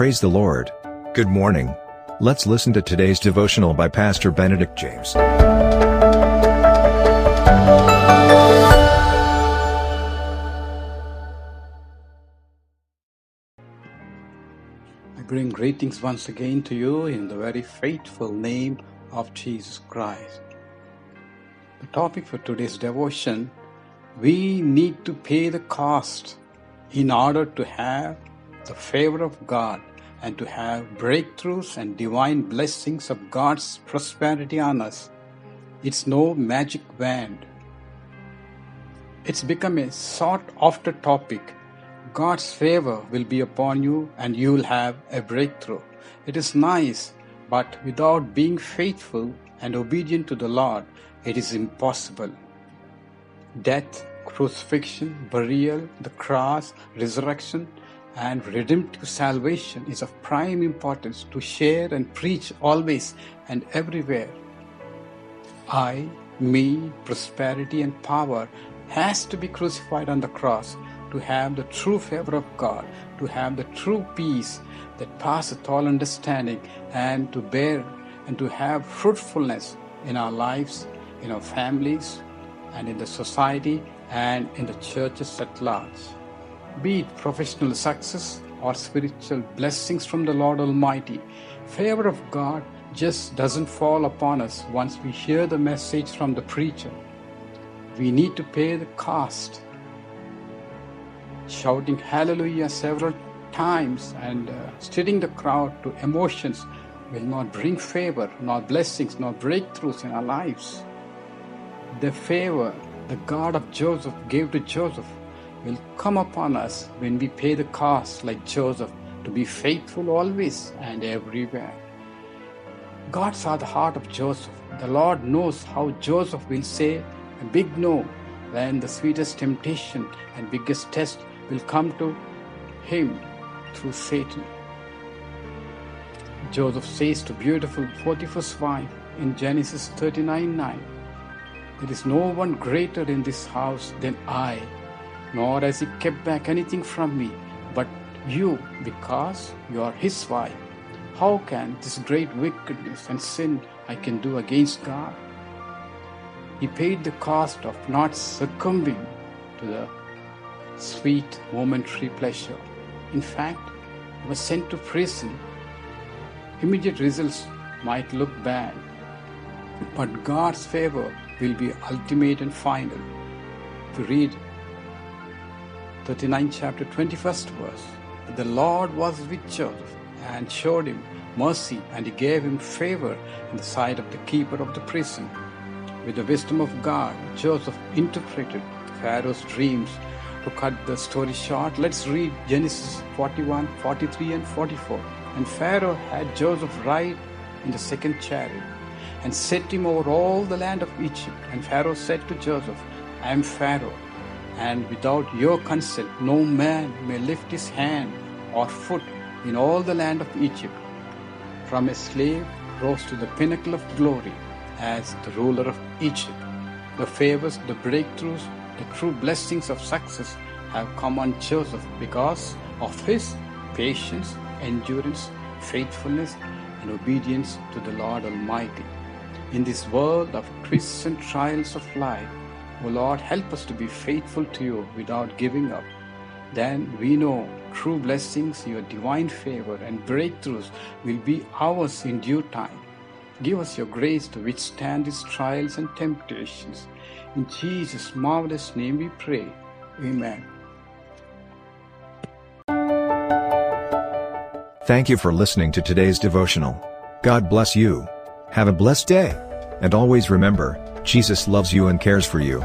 Praise the Lord. Good morning. Let's listen to today's devotional by Pastor Benedict James. I bring greetings once again to you in the very faithful name of Jesus Christ. The topic for today's devotion we need to pay the cost in order to have the favor of God and to have breakthroughs and divine blessings of God's prosperity on us. It's no magic wand. It's become a sought after topic. God's favor will be upon you and you will have a breakthrough. It is nice, but without being faithful and obedient to the Lord, it is impossible. Death, crucifixion, burial, the cross, resurrection, and redemptive salvation is of prime importance to share and preach always and everywhere. I, me, prosperity, and power has to be crucified on the cross to have the true favor of God, to have the true peace that passeth all understanding, and to bear and to have fruitfulness in our lives, in our families, and in the society and in the churches at large. Be it professional success or spiritual blessings from the Lord Almighty, favor of God just doesn't fall upon us once we hear the message from the preacher. We need to pay the cost. Shouting hallelujah several times and uh, stirring the crowd to emotions will not bring favor, nor blessings, nor breakthroughs in our lives. The favor the God of Joseph gave to Joseph will come upon us when we pay the cost like Joseph to be faithful always and everywhere. God saw the heart of Joseph. The Lord knows how Joseph will say a big no when the sweetest temptation and biggest test will come to him through Satan. Joseph says to beautiful Potiphar's wife in Genesis 39 9, There is no one greater in this house than I, nor has he kept back anything from me, but you, because you are his wife. How can this great wickedness and sin I can do against God? He paid the cost of not succumbing to the sweet momentary pleasure. In fact, he was sent to prison. Immediate results might look bad, but God's favor will be ultimate and final. To read 39 chapter 21st verse, the Lord was with Joseph and showed him mercy and he gave him favor in the sight of the keeper of the prison. With the wisdom of God, Joseph interpreted Pharaoh's dreams. To cut the story short, let's read Genesis 41, 43, and 44. And Pharaoh had Joseph ride in the second chariot and set him over all the land of Egypt. And Pharaoh said to Joseph, I am Pharaoh, and without your consent, no man may lift his hand or foot in all the land of Egypt. From a slave rose to the pinnacle of glory as the ruler of Egypt. The favors, the breakthroughs, the true blessings of success have come on Joseph because of his patience, endurance, faithfulness, and obedience to the Lord Almighty. In this world of twists and trials of life, O Lord, help us to be faithful to you without giving up. Then we know true blessings, your divine favor, and breakthroughs will be ours in due time. Give us your grace to withstand these trials and temptations. In Jesus' marvelous name we pray. Amen. Thank you for listening to today's devotional. God bless you. Have a blessed day. And always remember, Jesus loves you and cares for you.